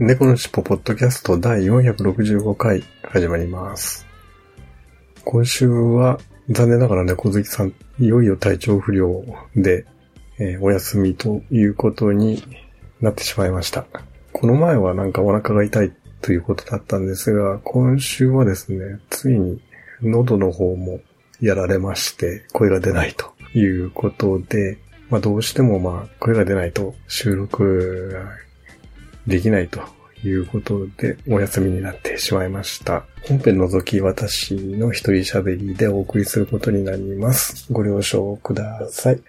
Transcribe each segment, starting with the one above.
猫のしっぽポッドキャスト第465回始まります。今週は残念ながら猫好きさん、いよいよ体調不良で、えーお休みということになってしまいました。この前はなんかお腹が痛いということだったんですが、今週はですね、ついに喉の方もやられまして、声が出ないということで、まあどうしてもまあ声が出ないと収録ができないということでお休みになってしまいました。本編除き私の一人喋りでお送りすることになります。ご了承ください。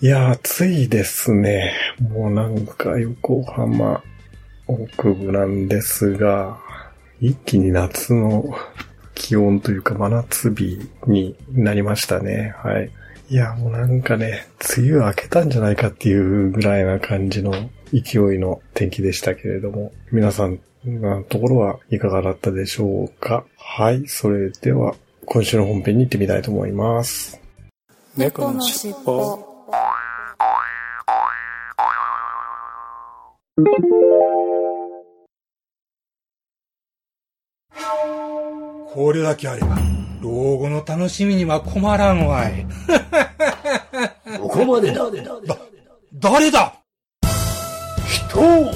いや、暑いですね。もうなんか横浜北部なんですが、一気に夏の気温というか真夏日になりましたね。はい。いや、もうなんかね、梅雨明けたんじゃないかっていうぐらいな感じの勢いの天気でしたけれども、皆さんのところはいかがだったでしょうか？はい、それでは今週の本編に行ってみたいと思います。猫のしっぽ。これだけあれば、老後の楽しみには困らんわい。ここまでだ。誰だ？人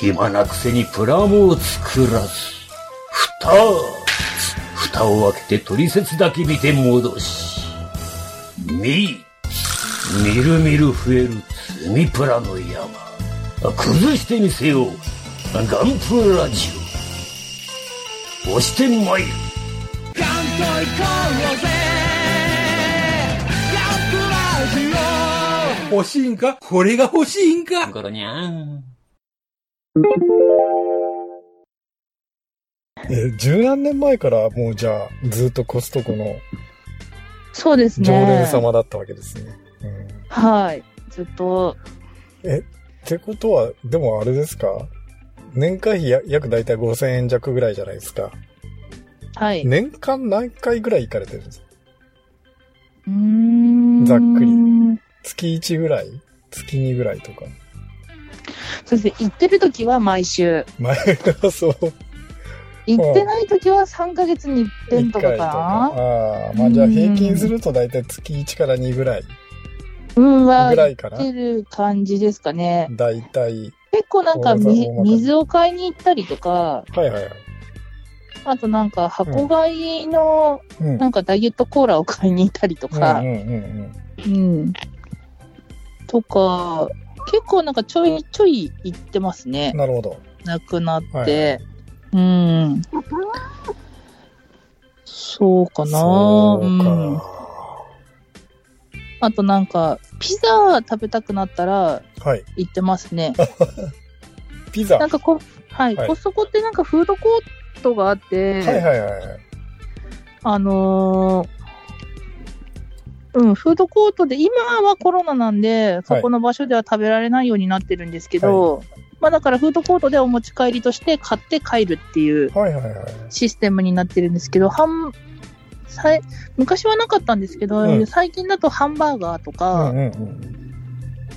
暇なくせにプラモを作らず。蓋蓋を開けて取説だけ見て戻し。み、みるみる増える積みプラの山。崩してみせよう。ガンプラジオ。押してまいる。欲しいんか？これが欲しいんか？ゴロニャン。えー十何年前からもうじゃあずっとコストコのそうですね。常連様だったわけですね。うんはい。ずっと、ってことは、でもあれですか？年会費や約だいたい5000円弱ぐらいじゃないですか。はい。年間何回ぐらい行かれてるんですか？うーんざっくり月1ぐらい？月2ぐらいとか。そうですね。行ってる時は毎週。前は そう。行ってない時は3ヶ月に1遍とかかな。ああ、まあじゃあ平均するとだいたい月1から2ぐらいうん、は、行ぐらいかな？ってる感じですかね。だいたい。結構なんか水を買いに行ったりとか、はいはいはい。あとなんか箱買いのうん。なんかダイエットコーラを買いに行ったりとかうん、うん。とか、結構なんかちょいちょい行ってますね。なるほど。なくなって。はいうん。そうかなそううん。か。あとなんか、ピザ食べたくなったらはい。行ってますね。ピザ。はなんかこ、はい、はいコストコってなんかフードコートがあって、いはいはいはい。あのーうん、フードコートで、今はコロナなんで、そこの場所では食べられないようになってるんですけど、まあだからフードコートでお持ち帰りとして買って帰るっていうはいはいはい。システムになってるんですけど、ハンさい昔はなかったんですけど、うん最近だとハンバーガーとうか、んうんうん。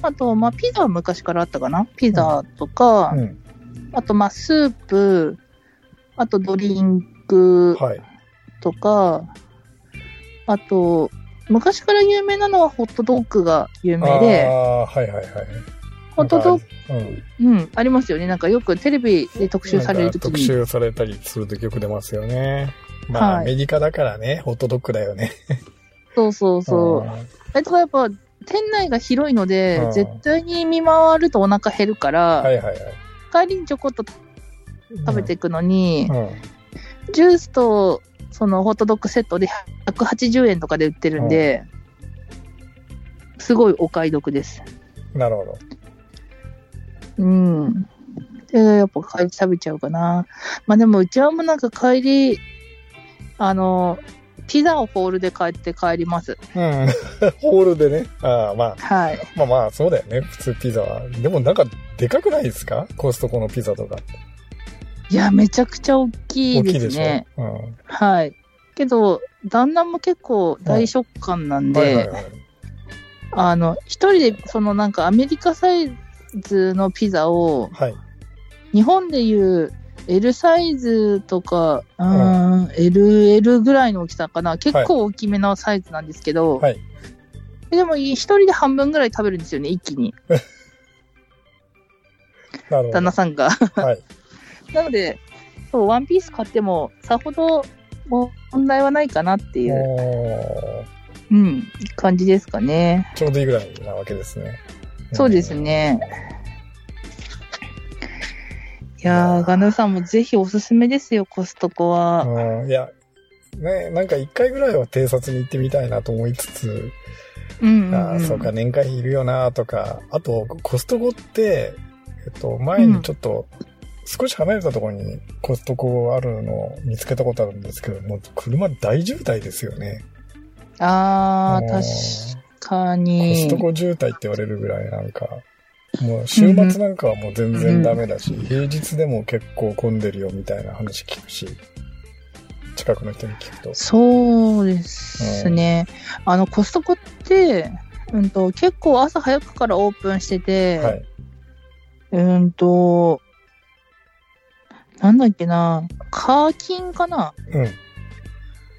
あと、まあ、ピザは昔からあったかな？ピザとか、うん。あと、まあ、スープ、あとドリンクはい。とか、あと、昔から有名なのはホットドッグが有名あで、あ、はいはいはい。ホットドッうん。グ、うん、ありますよね。なんかよくテレビで特集されるときに。特集されたりするときよく出ますよね。まあ、はいアメリカだからね、ホットドッグだよね。そうそうそう。んえとかやっぱ、店内が広いので、うん絶対に見回るとお腹減るから、はいはいはい。帰りにちょこっと食べていくのに、うん。ジュースとそのホットドッグセットで180円とかで売ってるんで、すごいお買い得です。なるほど。うん。で、やっぱ帰り食べちゃうかな。まあでもうちはもうなんか帰り、あの、ピザをホールで帰って帰ります。うん。ホールでね。ああ、まあ、はい。まあまあ、そうだよね。普通ピザは。でもなんか、でかくないですか？コストコのピザとか。いや、めちゃくちゃ大きいですね。うん。はい。けど、旦那も結構大食感なんで。あの、一人で、そのなんかアメリカサイズのピザを、はい。日本でいう L サイズとか、うーん、LL ぐらいの大きさかな。結構大きめのサイズなんですけど、はい。でも一人で半分ぐらい食べるんですよね、一気に。旦那さんが。はい。なので、そう、ワンピース買っても、さほど問題はないかなっていう、うん、感じですかね。ちょうどいいぐらいなわけですね。そうですね。いやー、ガヌーさんもぜひおすすめですよ、コストコは。うん。いや、ね、なんか一回ぐらいは偵察に行ってみたいなと思いつつ、うんうん、ああ、そうか、年会費いるよなとか、あと、コストコって、えっと、前にちょっと、少し離れたところにコストコあるのを見つけたことあるんですけど、もう車大渋滞ですよね。あー、もう確かコに。ストコ渋滞って言われるぐらいなんか、もう週末なんかはもう全然ダメだし、平日でも結構混んでるよみたいな話聞くし、近くの人に聞くと。そうですね。あの、コストコって、うんと、結構朝早くからオープンしてて、はい。うんと、なんだっけな、カーキンかなうん。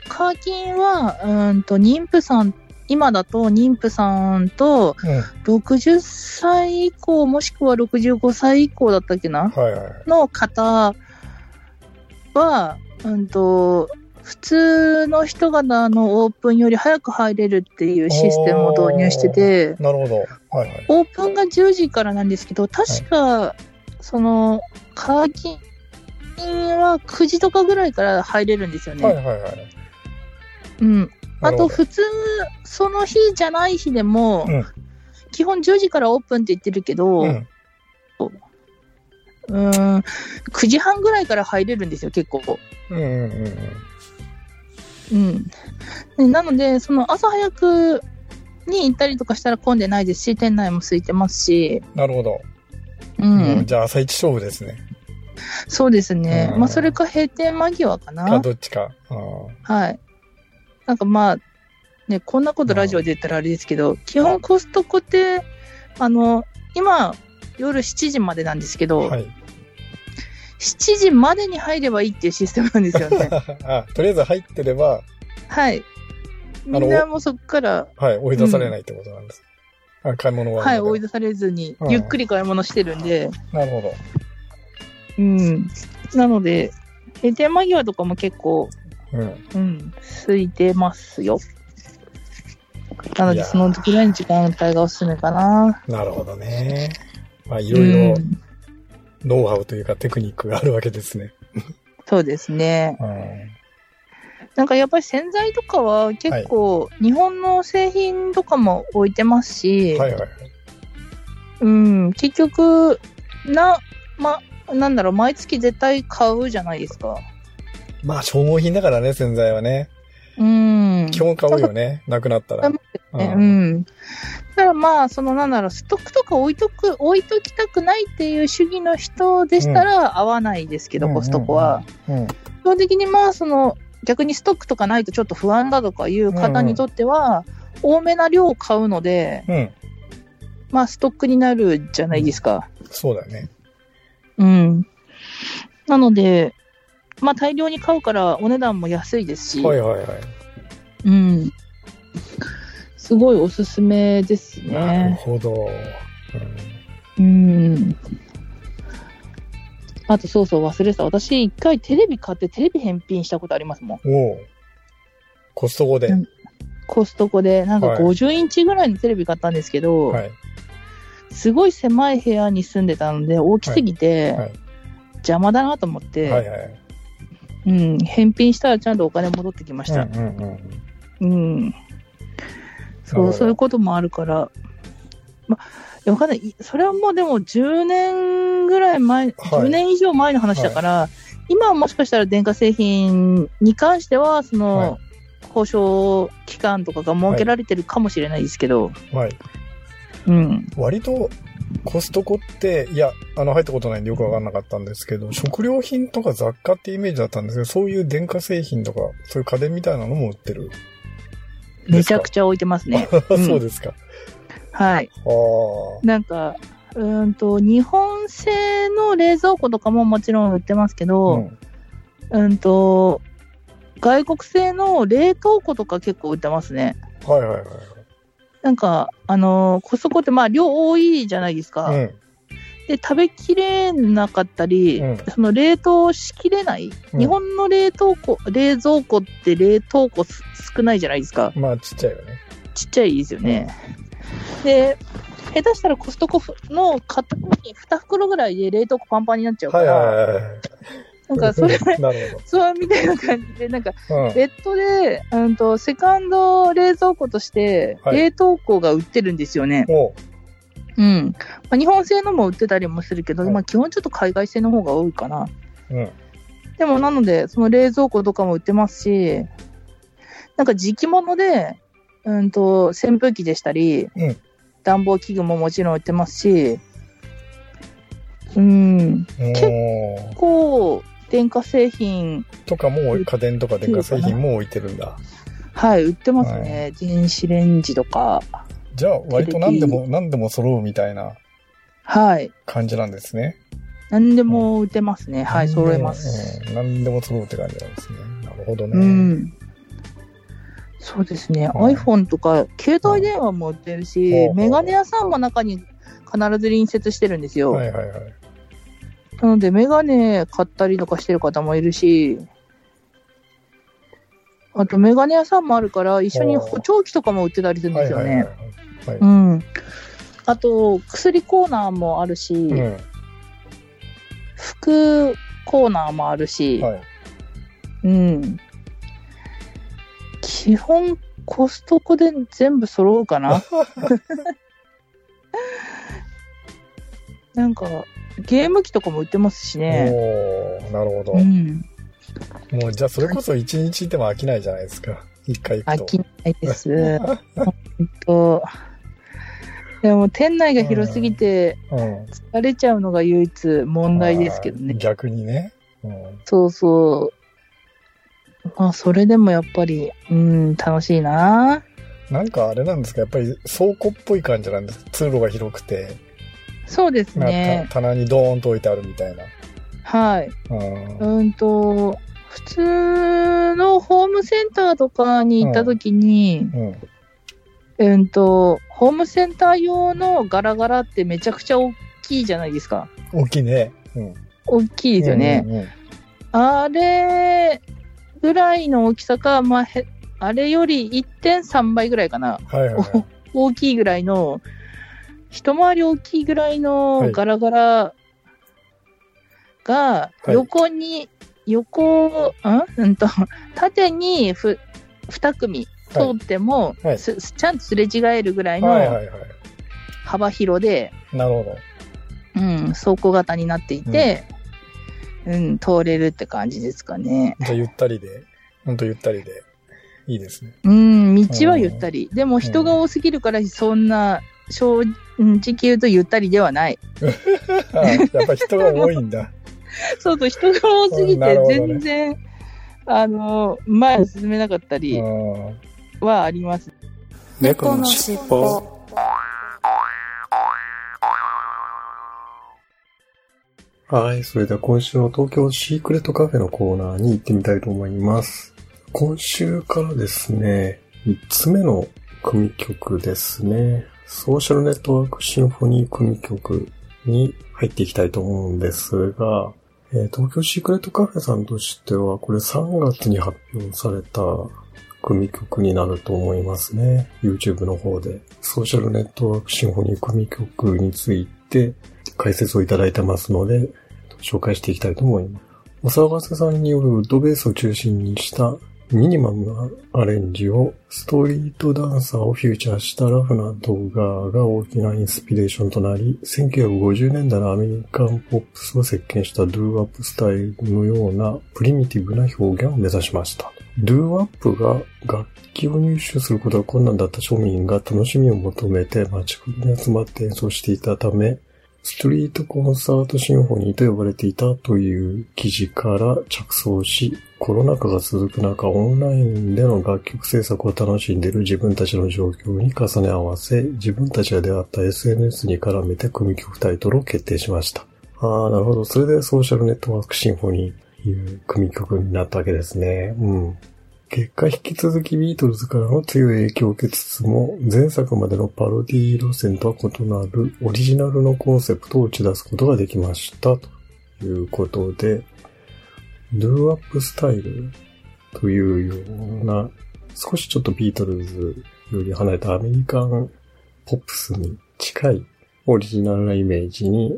カーキンは、うんと、妊婦さん、今だと妊婦さんとうん。60歳以降、もしくは65歳以降だったっけなはいはい。の方は、うんと、普通の人がのオープンより早く入れるっていうシステムを導入してて、なるほど。はいはい。オープンが10時からなんですけど、確か、その、カーキンは9時とかぐらいから入れるんですよね。はいはいはい。うん。あと、普通、その日じゃない日でも、うん基本10時からオープンって言ってるけど、う。うんーん、9時半ぐらいから入れるんですよ、結構。うんうんうんうん。なので、その朝早くに行ったりとかしたら混んでないですし、店内も空いてますし、なるほど。う。もうんじゃあ朝一勝負ですね。そうですね。うんまあ、それか閉店間際かか、な。どっちか。うんはい。なんかまあ、ね、こんなことラジオで言ったらあれですけど、基本コストコって、あの、今、夜7時までなんですけど、はい。7時までに入ればいいっていうシステムなんですよね。あ、とりあえず入ってれば、はい。みんなもうそっから、はい、追い出されないってことなんです。あ買い物は。はい、追い出されずにう、んゆっくり買い物してるんで、なるほど。うん。なので、閉店間際とかも結構、うん。うん、空いてますよ。なので、そのぐらいの時間帯がおすすめかな。なるほどね。まあ、いろいろうんノウハウというかテクニックがあるわけですね。そうですね。うん。なんかやっぱり洗剤とかは結構、日本の製品とかも置いてますし、はいはいはい。うん、結局、な、ま、なんだろう、毎月絶対買うじゃないですか。まあ、消耗品だからね、洗剤はね。うん。基本買うよね。なくなったら。ねううんん。だからまあ、そのなんだろう、ストックとか置いとく、置いときたくないっていう主義の人でしたら合わないですけど、コストコは。うん。基本的にまあ、その、逆にストックとかないとちょっと不安だとかいう方にとっては、多めな量を買うので、うん。まあ、ストックになるじゃないですか。そうだね。うん。なので、まあ、大量に買うからお値段も安いですし、はいはいはい。うん。すごいおすすめですなるね。ほど。うん。あと、そうそう、忘れてた。私、一回テレビ買ってテレビ返品したことありますもん。うん、おうコストコで。うんコストコで、なんかはい50インチぐらいのテレビ買ったんですけど、はい。すごい狭い部屋に住んでたので、大きすぎて、はいはい邪魔だなと思って、はいはい。うん、返品したらちゃんとお金戻ってきました。うんうんそう、そういうこともあるから。ま、いやわかんない。いそれはもうでも10年ぐぐらい前、10年以上前の話だから、今はもしかしたら電化製品に関しては、その、はい交渉期間とかが設けられてるかもしれないですけど、はい。うん。割と、コストコって、いや、あの、入ったことないんでよくわかんなかったんですけど、食料品とか雑貨ってイメージだったんですけど、そういう電化製品とか、そういう家電みたいなのも売ってる。めちゃくちゃ置いてますね。うん そうですか。はい。ああ。なんか、うーんと、日本製の冷蔵庫とかももちろん売ってますけうど、ん。うん、と、外国製の冷凍庫とか結構売ってますね。はいはいはいなんか、あのーコストコってまあ量多いじゃないですか。で、食べきれなかったり、うんその冷凍しきれない、うん日本の冷凍庫、冷蔵庫って冷凍庫す少ないじゃないですか。まあ、ちっちゃいよね。ちっちゃいですよね。で、下手したらコストコの買った時に2袋ぐらいで冷凍庫パンパンになっちゃうかはいら、はいはいはい。なんかそれ、そうみたいな感じで、なんか。ネットで、うんと、セカンド冷蔵庫として、はい冷凍庫が売ってるんですよね。おううん。まあ、日本製のも売ってたりもするけど、はいまあ、基本ちょっと海外製の方が多いかな。うん。でも、なので、その冷蔵庫とかも売ってますし、なんか時期物で、うんと、扇風機でしたり、うん暖房器具ももちろん売ってますし、うん、結構、電化製品、とかも、家電とか電化製品も置いてるんだ。はい、売ってますね。電子レンジとか、じゃあ、割と何でも、何でも揃うみたいなはい。感じなんですね。何でも売ってますね。はい、揃えます。うん。何でも揃うって感じなんですね。なるほどね。うん。そうですね。はい iPhone とか、携帯電話も売ってるほしうほ、うメガネ屋さんも中に必ず隣接してるんですよ。はいはいはい。なので、メガネ買ったりとかしてる方もいるし、あと、メガネ屋さんもあるから、一緒に補聴器とかも売ってたりするんですよね。うん。あと、薬コーナーもあるし、うん。服コーナーもあるし、はい。うん。基本、コストコで全部揃うかな。なんか、ゲーム機とかも売ってますしね。おーなるほど。うん。もう、じゃあ、それこそ一日いても飽きないじゃないですか。一回行くと。飽きないです。ほんと。でも、店内が広すぎて、うん。疲れちゃうのが唯一問題ですけどあーね。逆にね。うん。そうそう。まあ、それでもやっぱり、うん、楽しいな。なんかあれなんですかやっぱり倉庫っぽい感じなんです。通路が広くて、そうですねか。棚にドーンと置いてあるみたいな。はい。うん。うんと、普通のホームセンターとかに行った時に、うん。うんと、ホームセンター用のガラガラってめちゃくちゃ大きいじゃないですか。大きいね。うん。大きいですよね。うんうんうんあれぐらいの大きさか、まあ、へあれより1.3倍ぐらいかな。はいはいはい。大きいぐらいの、一回り大きいぐらいはいのガラガラがい横に、横、んうんと、縦にふ2組通っても、はいすちゃんとすれ違えるぐらいのはいはいはい。幅広で、なるほど。うん、倉庫型になっていて、うん、通れるって感じですかね。ゆったりで、ほんとゆったりで、いいですね。うん、道はゆったり。でも人が多すぎるから、そんな、正直言うとゆったりではない。あ やっぱり人が多いんだ。そうそう、人が多すぎて全然、あの、前に進めなかったりうんはあります。猫のしっぽ。はい。それでは今週の東京シークレットカフェのコーナーに行ってみたいと思います。今週からですね、3つ目の組曲ですね。ソーシャルネットワークシンフォニー組曲に入っていきたいと思うんですが、えー東京シークレットカフェさんとしては、これ3月に発表された組曲になると思いますね。YouTube の方で。ソーシャルネットワークシンフォニー組曲について解説をいただいてますので、紹介していきたいと思います。お騒がせさんによるウッドベースを中心にしたミニマムなアレンジをストリートダンサーをフューチャーしたラフな動画が大きなインスピレーションとなり、1950年代のアメリカンポップスを席巻したドゥーワップスタイルのようなプリミティブな表現を目指しました。ドゥーワップが楽器を入手することが困難だった庶民が楽しみを求めて街角に集まって演奏していたため、ストリートコーナーシンフォニーと呼ばれていたという記事から着想し、コロナ禍が続く中、オンラインでの楽曲制作を楽しんでいる自分たちの状況に重ね合わせ、自分たちが出会った SNS に絡めて組曲タイトルを決定しました。ああ、なるほど。それでソーシャルネットワークシンフォニーという組曲になったわけですね。うん。結果引き続きビートルズからの強い影響を受けつつも、前作までのパロディ路線とは異なるオリジナルのコンセプトを打ち出すことができました。ということで、ドゥーワップスタイル？というような、少しちょっとビートルズより離れたアメリカンポップスに近いオリジナルなイメージに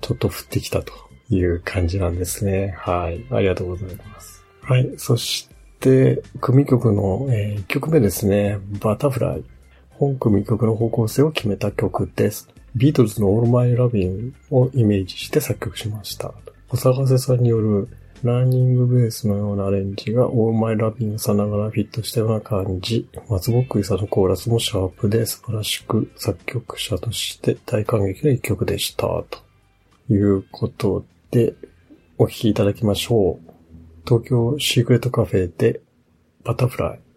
ちょっと振ってきたという感じなんですね。はい。ありがとうございます。はい。そして、組曲の、え1曲目ですね。バタフライ。本組曲の方向性を決めた曲です。ビートルズの All My Loving をイメージして作曲しました。小坂瀬さんによるラーニングベースのようなアレンジがオーマイラビンさながらフィットしたような感じ。松ぼっくりさんのコーラスもシャープで素晴らしく作曲者として大感激の一曲でした。ということで、お聴きいただきましょう。東京シークレットカフェでバタフライ。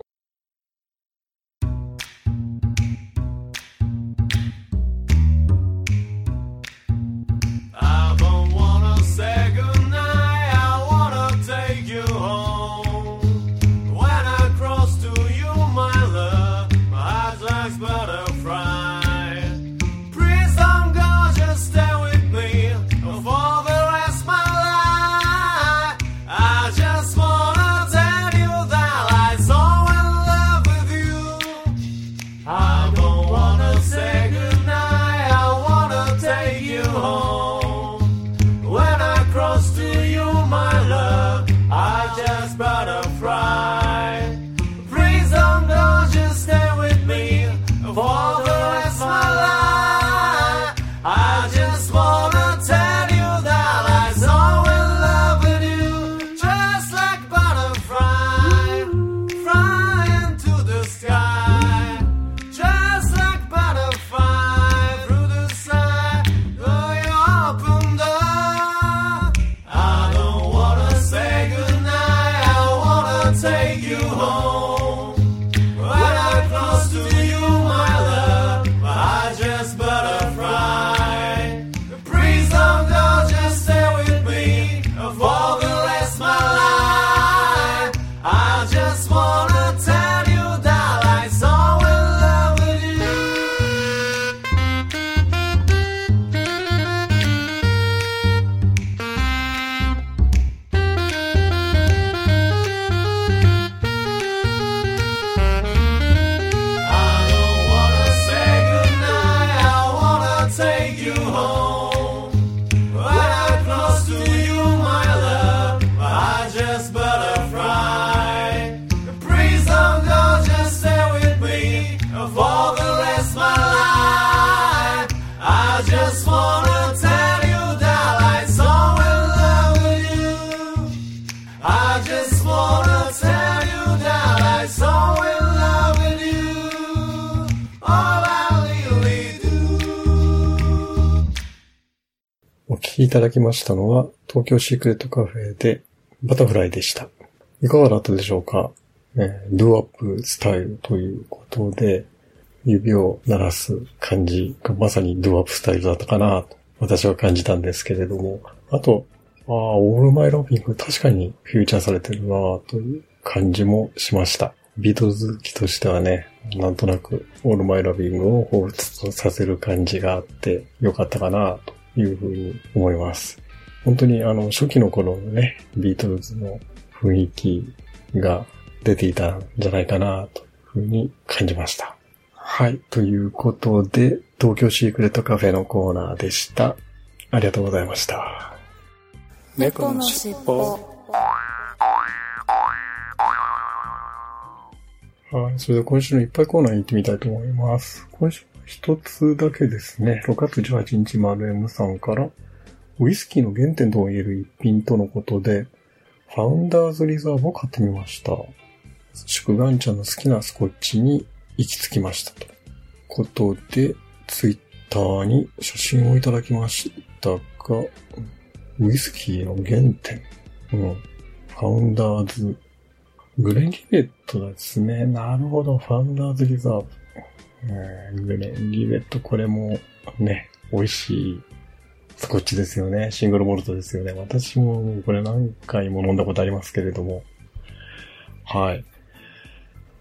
Just wanna きいただきましたのは、東京シークレットカフェでバタフライでした。いかがだったでしょうか、えー、ドゥアップスタイルということで、指を鳴らす感じがまさにドゥアップスタイルだったかなと私は感じたんですけれども、あと、ああ、オールマイラビング確かにフューチャーされてるなという感じもしました。ビートルズ好きとしてはね、なんとなくオールマイラビングを彷彿とさせる感じがあってよかったかなというふうに思います。本当にあの初期の頃のね、ビートルズの雰囲気が出ていたんじゃないかなというふうに感じました。はい。ということで、東京シークレットカフェのコーナーでした。ありがとうございました。猫のしっぽはい。それで今週のいっぱいコーナーに行ってみたいと思います。今週は一つだけですね。6月18日、丸 M さんから、ウイスキーの原点とも言える一品とのことで、ファウンダーズリザーブを買ってみました。祝願茶の好きなスコッチに行き着きましたと。ことで、ツイッターに写真をいただきましたが、ウイスキーの原点。うん。ファウンダーズグレンリベットですね。なるほど。ファウンダーズリザーブ。えーグレンリベット、これもね、美味しいスコッチですよね。シングルモルトですよね。私もこれ何回も飲んだことありますけれども。はい。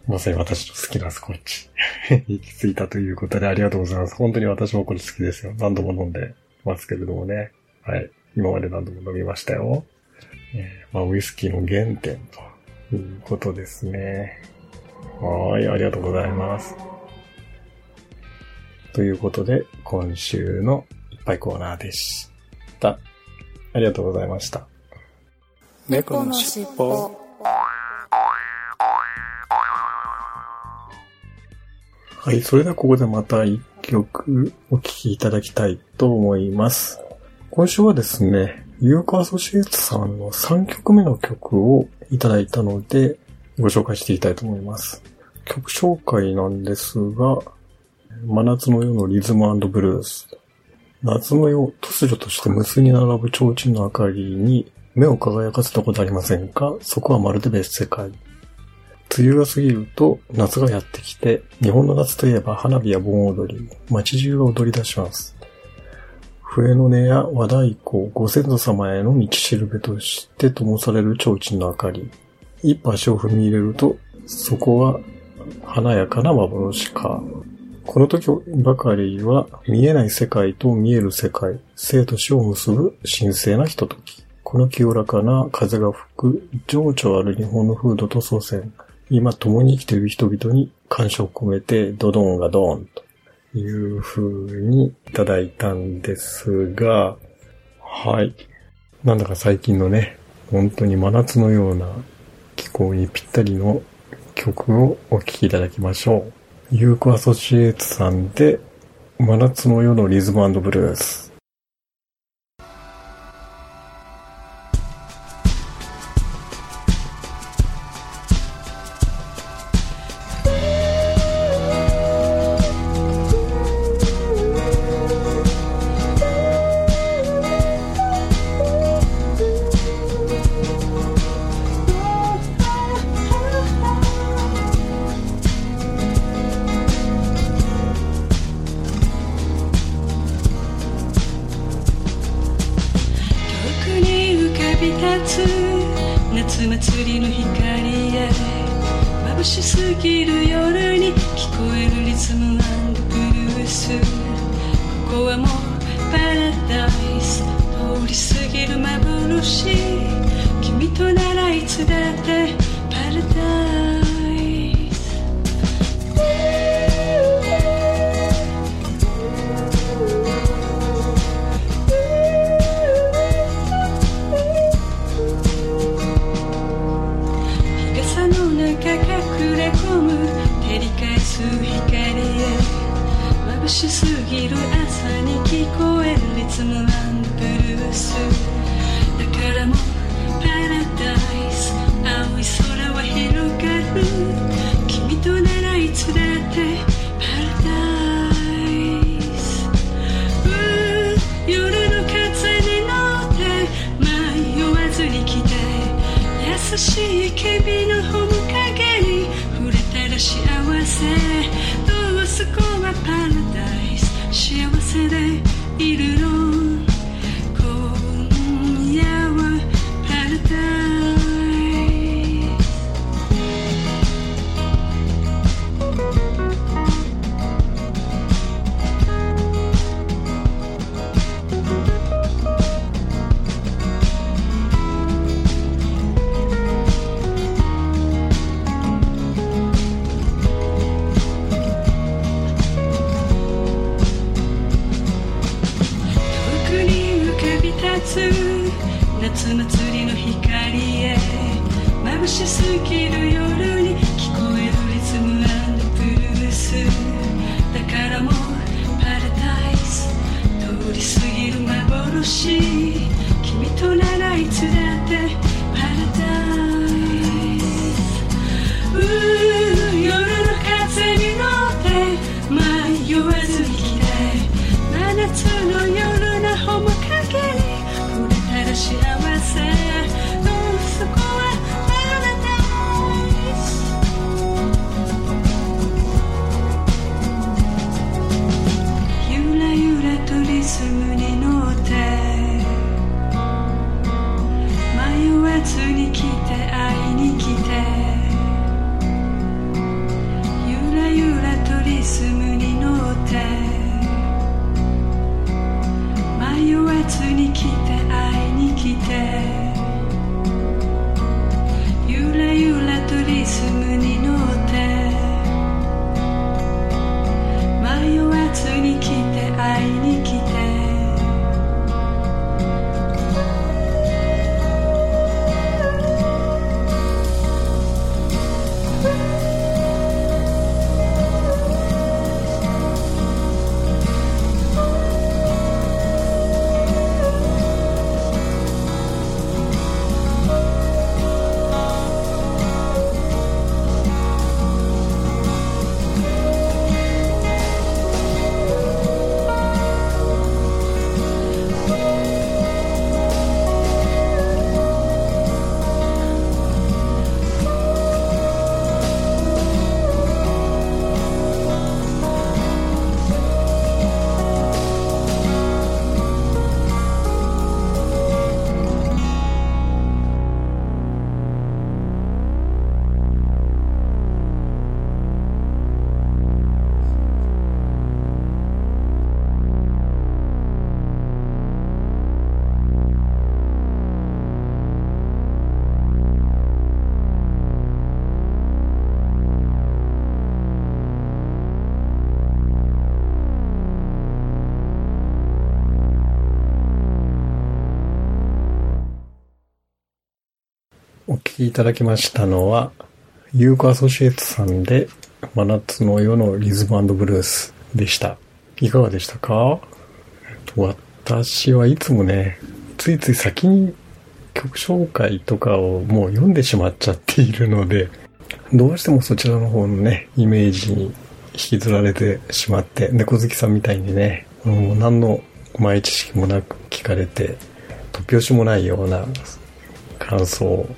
まさに私の好きなスコッチ。行き着いたということでありがとうございます。本当に私もこれ好きですよ。何度も飲んでますけれどもね。はい。今まで何度も飲みましたよ。えーまあ、ウイスキーの原点ということですね。はい、ありがとうございます。ということで、今週のいっぱいコーナーでした。ありがとうございました。猫のしっぽはい、それではここでまた一曲お聴きいただきたいと思います。今週はですね、ユーコアソシエイツさんの3曲目の曲をいただいたので、ご紹介していきたいと思います。曲紹介なんですが、真夏の夜のリズムブルース。夏の夜、突如として無数に並ぶ提灯の明かりに目を輝かせたことありませんか？そこはまるで別世界。梅雨が過ぎると夏がやってきて、日本の夏といえば花火や盆踊り、街中が踊り出します。笛の音や和太鼓、ご先祖様への道しるべとして灯される提灯の明かり。一歩足を踏み入れると、そこは華やかな幻か。この時ばかりは見えない世界と見える世界、生と死を結ぶ神聖なひととき。この清らかな風が吹く情緒ある日本の風土と祖先。今共に生きている人々に感謝を込めてドドンがドーンという風にいただいたんですが、はい。なんだか最近のね、本当に真夏のような気候にぴったりの曲をお聴きいただきましょう。ユーコアソシエイツさんで真夏の夜のリズムブルース。君とならいつだってパラダイス。日傘の中隠れ込む。照り返す光へ眩しすぎる朝に聞こえる。リズムブルース。優しい君の面影に触れたら幸せ。どうそこはパラダイス。幸せで。きいただきましたのは、ユーコアソシエイツさんで、真夏の夜のリズムブルースでした。いかがでしたか？私はいつもね、ついつい先に曲紹介とかをもう読んでしまっちゃっているので、どうしてもそちらの方のね、イメージに引きずられてしまって、猫好きさんみたいにね、もう何の前知識もなく聞かれて、突拍子もないような感想を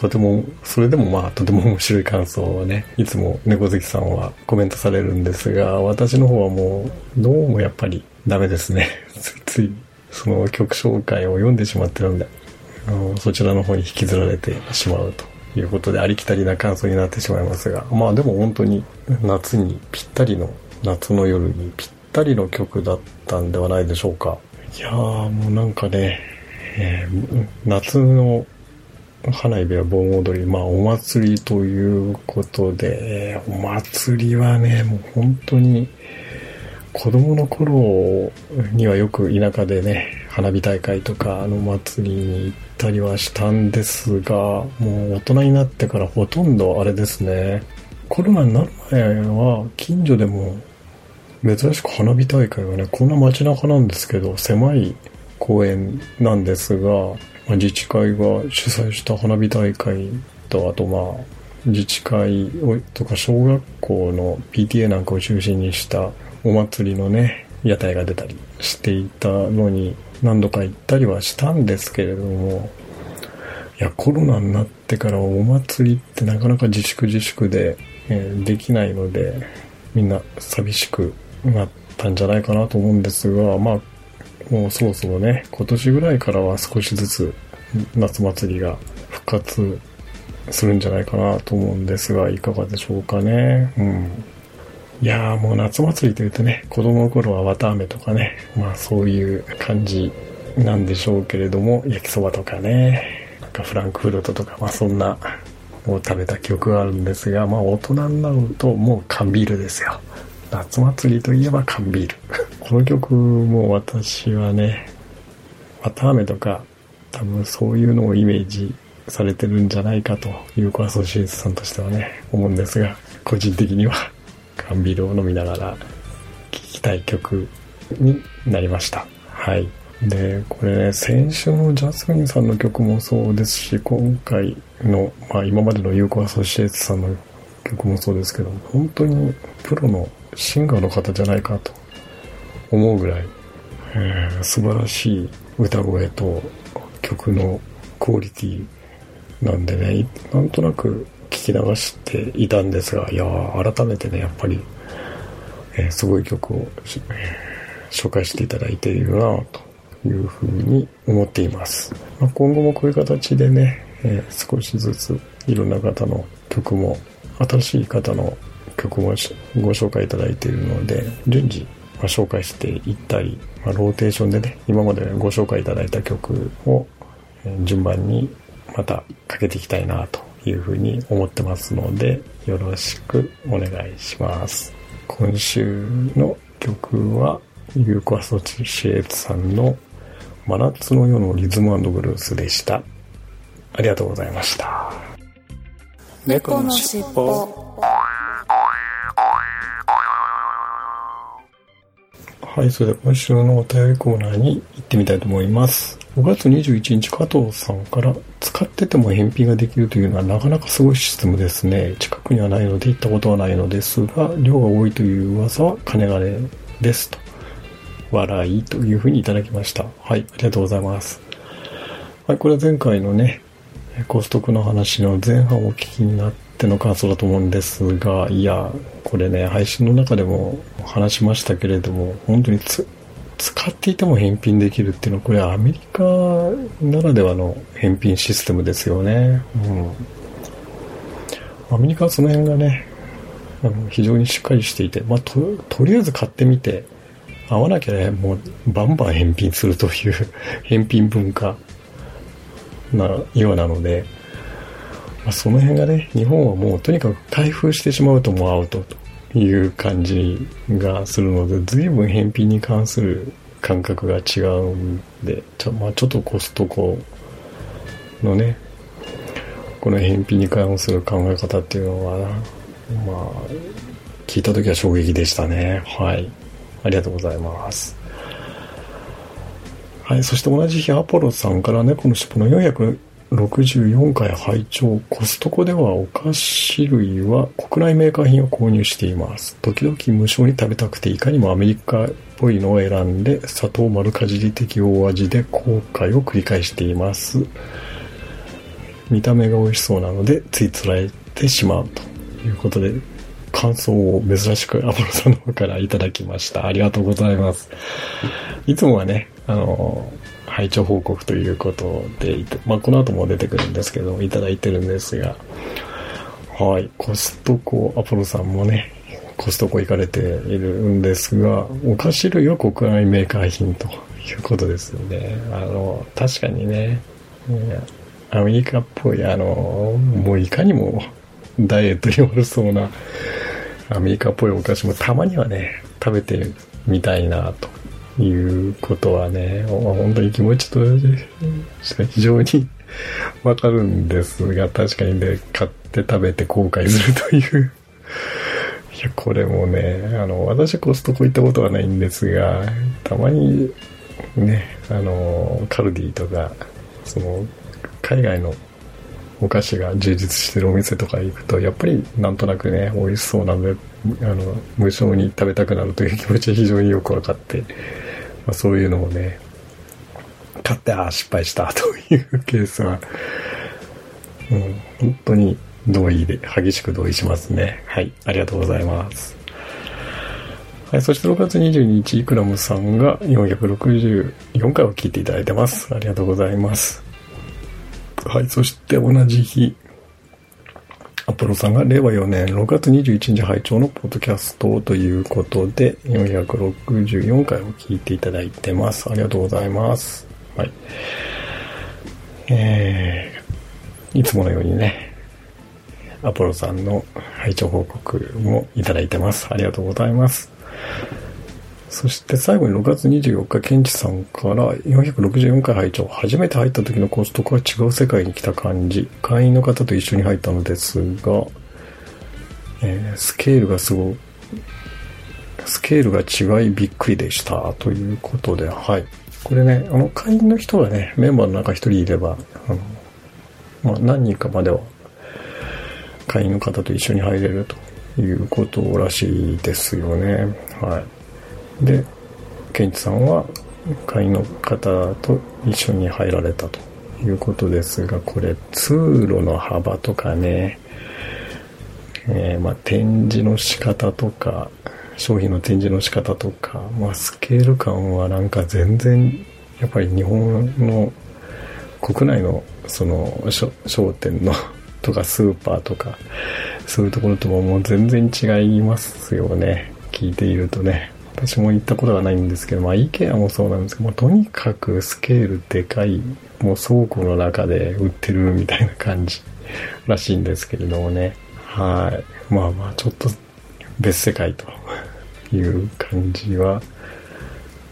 とても、それでもまあ、とても面白い感想をね、いつも猫好きさんはコメントされるんですが、私の方はもう、どうもやっぱりダメですね。つい、その曲紹介を読んでしまってるんで、あのそちらの方に引きずられてしまうということで、ありきたりな感想になってしまいますが、まあでも本当に夏にぴったりの、夏の夜にぴったりの曲だったんではないでしょうか。いやーもうなんかね、えー夏の花火や盆踊り、まあお祭りということで、お祭りはね、もう本当に子供の頃にはよく田舎でね、花火大会とかあの祭りに行ったりはしたんですが、もう大人になってからほとんどあれですね、コロナになる前は近所でも珍しく花火大会がね、こんな街中なんですけど、狭い公園なんですが、自治会が主催した花火大会と、あとまあ、自治会とか小学校の PTA なんかを中心にしたお祭りのね、屋台が出たりしていたのに何度か行ったりはしたんですけれども、いや、コロナになってからお祭りってなかなか自粛自粛で、えーできないので、みんな寂しくなったんじゃないかなと思うんですが、まあ、もうそろそろね、今年ぐらいからは少しずつ夏祭りが復活するんじゃないかなと思うんですが、いかがでしょうかね。うん。いやーもう夏祭りというとね、子供の頃は綿飴とかね、まあそういう感じなんでしょうけれども、焼きそばとかね、なんかフランクフルトとか、まあそんなを食べた記憶があるんですが、まあ大人になるともう缶ビールですよ。夏祭りといえば缶ビール。この曲も私はね、綿飴とか多分そういうのをイメージされてるんじゃないかというコアソシエイツさんとしてはね、思うんですが、個人的には 缶ビールを飲みながら聴きたい曲になりました。はい。で、これね、先週のジャスミンさんの曲もそうですし、今回の、まあ今までのユーコアソシエイツさんの曲もそうですけど、本当にプロのシンガーの方じゃないかと思うぐらい、えー素晴らしい歌声と曲のクオリティなんでね、なんとなく聞き流していたんですが、いや改めてね、やっぱり、えーすごい曲を、えー紹介していただいているなというふうに思っています。まあ、今後もこういう形でね、えー少しずついろんな方の曲も、新しい方の曲もしご紹介いただいているので、順次、ま、紹介していったり、ま、ローテーションでね、今までご紹介いただいた曲を順番にまたかけていきたいなというふうに思ってますので、よろしくお願いします。今週の曲は、ユーコアソシエツさんの真夏の夜のリズムブルースでした。ありがとうございました。猫のしっぽはい、それでは今週のお便りコーナーに行ってみたいと思います。5月21日、加藤さんから、使ってても返品ができるというのはなかなかすごいシステムですね。近くにはないので行ったことはないのですが、量が多いという噂は金がねですと。笑いというふうにいただきました。はい、ありがとうございます。はい、これは前回のね、コストコの話の前半をお聞きになっての感想だと思うんですが、いや、これね、配信の中でも話しましたけれども、本当に使っていても返品できるっていうのは、これアメリカならではの返品システムですよね。うん。アメリカはその辺がね、あの非常にしっかりしていて、まあ、と、とりあえず買ってみて、合わなきゃね、もうバンバン返品するという 返品文化なようなので、まあ、その辺がね、日本はもうとにかく開封してしまうともうアウトという感じがするので、随分返品に関する感覚が違うんで、ちょ,、まあ、ちょっとコストコのね、この返品に関する考え方っていうのは、まあ、聞いた時は衝撃でしたね。はい。ありがとうございます。はい、そして同じ日アポロさんから猫の尻尾の64回拝聴コストコではお菓子類は国内メーカー品を購入しています。時々無償に食べたくていかにもアメリカっぽいのを選んで砂糖丸かじり的大味で後悔を繰り返しています。見た目が美味しそうなのでついつられてしまうということで感想を珍しくアポロさんの方からいただきました。ありがとうございます。いつもはね、あの、拝聴報告ということで、まあ、この後も出てくるんですけど、いただいてるんですが、はい、コストコ、アポロさんもね、コストコ行かれているんですが、お菓子類は国内メーカー品ということですよね。あの、確かにね、アメリカっぽい、あの、もういかにもダイエットに悪そうなアメリカっぽいお菓子もたまにはね、食べてみたいなということはね、本当に気持ちとして非常にわかるんですが、確かにね、買って食べて後悔するという。いや、これもね、あの、私コストコ行ったことはないんですが、たまにね、あの、カルディとか、その、海外のお菓子が充実してるお店とか行くと、やっぱりなんとなくね、美味しそうなので、あの、無償に食べたくなるという気持ちが非常によくわかって、まあ、そういうのをね、買って、ああ、失敗したというケースは、うん、本当に同意で、激しく同意しますね。はい、ありがとうございます。はい、そして6月22日、イクラムさんが464回を聞いていただいてます。ありがとうございます。はい、そして同じ日、アポロさんが令和4年6月21日拝聴のポッドキャストということで、464回を聞いていただいてます。ありがとうございます。はい。えー、いつものようにね、アポロさんの拝聴報告もいただいてます。ありがとうございます。そして最後に6月24日、ケンチさんから464回拝聴初めて入った時のコストコは違う世界に来た感じ。会員の方と一緒に入ったのですが、えースケールがすご、スケールが違いびっくりでした。ということで、はい。これね、あの、会員の人がね、メンバーの中一人いれば、あの、まあ、何人かまでは、会員の方と一緒に入れるということらしいですよね。はい。で、ケンチさんは、会員の方と一緒に入られたということですが、これ、通路の幅とかね、えーまあ、展示の仕方とか、商品の展示の仕方とか、まあ、スケール感はなんか全然、やっぱり日本の国内のその商店のとかスーパーとか、そういうところとももう全然違いますよね。聞いているとね。私も行ったことがないんですけど、まあ、IKEA もそうなんですけど、もうとにかくスケールでかい、もう倉庫の中で売ってるみたいな感じらしいんですけれどもね。はい。まあまあ、ちょっと別世界という感じは、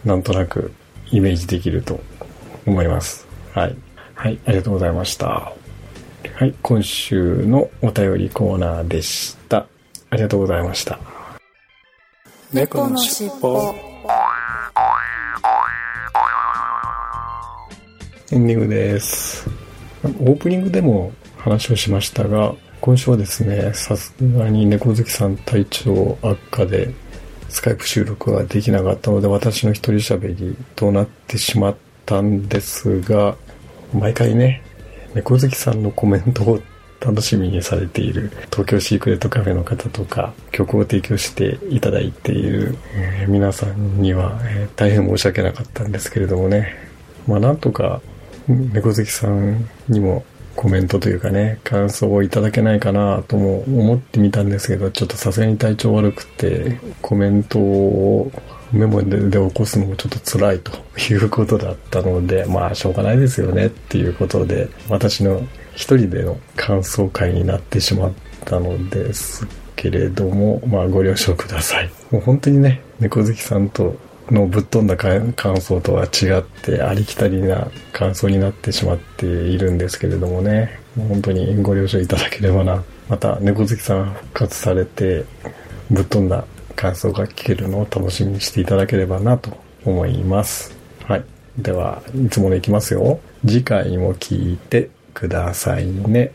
なんとなくイメージできると思います。はい。はい、ありがとうございました。はい、今週のお便りコーナーでした。ありがとうございました。猫のしっぽエンディングです。オープニングでも話をしましたが、今週はですね、さすがに猫好きさん体調悪化で、スカイプ収録ができなかったので、私の一人喋りとなってしまったんですが、毎回ね、猫好きさんのコメントを楽しみにされている。東京シークレットカフェの方とか曲を提供していただいている、えー皆さんには、えー大変申し訳なかったんですけれどもね。まあなんとか猫好きさんにもコメントというかね感想をいただけないかなとも思ってみたんですけどちょっとさすがに体調悪くてコメントをメモで起こすのもちょっと辛いということだったのでまあしょうがないですよねっていうことで私の一人での感想会になってしまったのですけれどもまあご了承ください。もう本当にね猫好きさんとのぶっ飛んだ感想とは違ってありきたりな感想になってしまっているんですけれどもね。もう本当にご了承いただければな。また猫好きさん復活されてぶっ飛んだ感想が聞けるのを楽しみにしていただければなと思います。はい。ではいつものいきますよ。次回も聞いてくださいね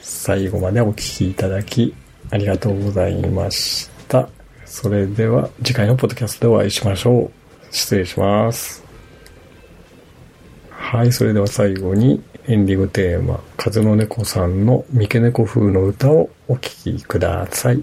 最後までお聞きいただきありがとうございました。それでは次回のポッドキャストでお会いしましょう。失礼します。はい、それでは最後にエンディングテーマ、風の猫さんの三毛猫風の歌をお聴きください。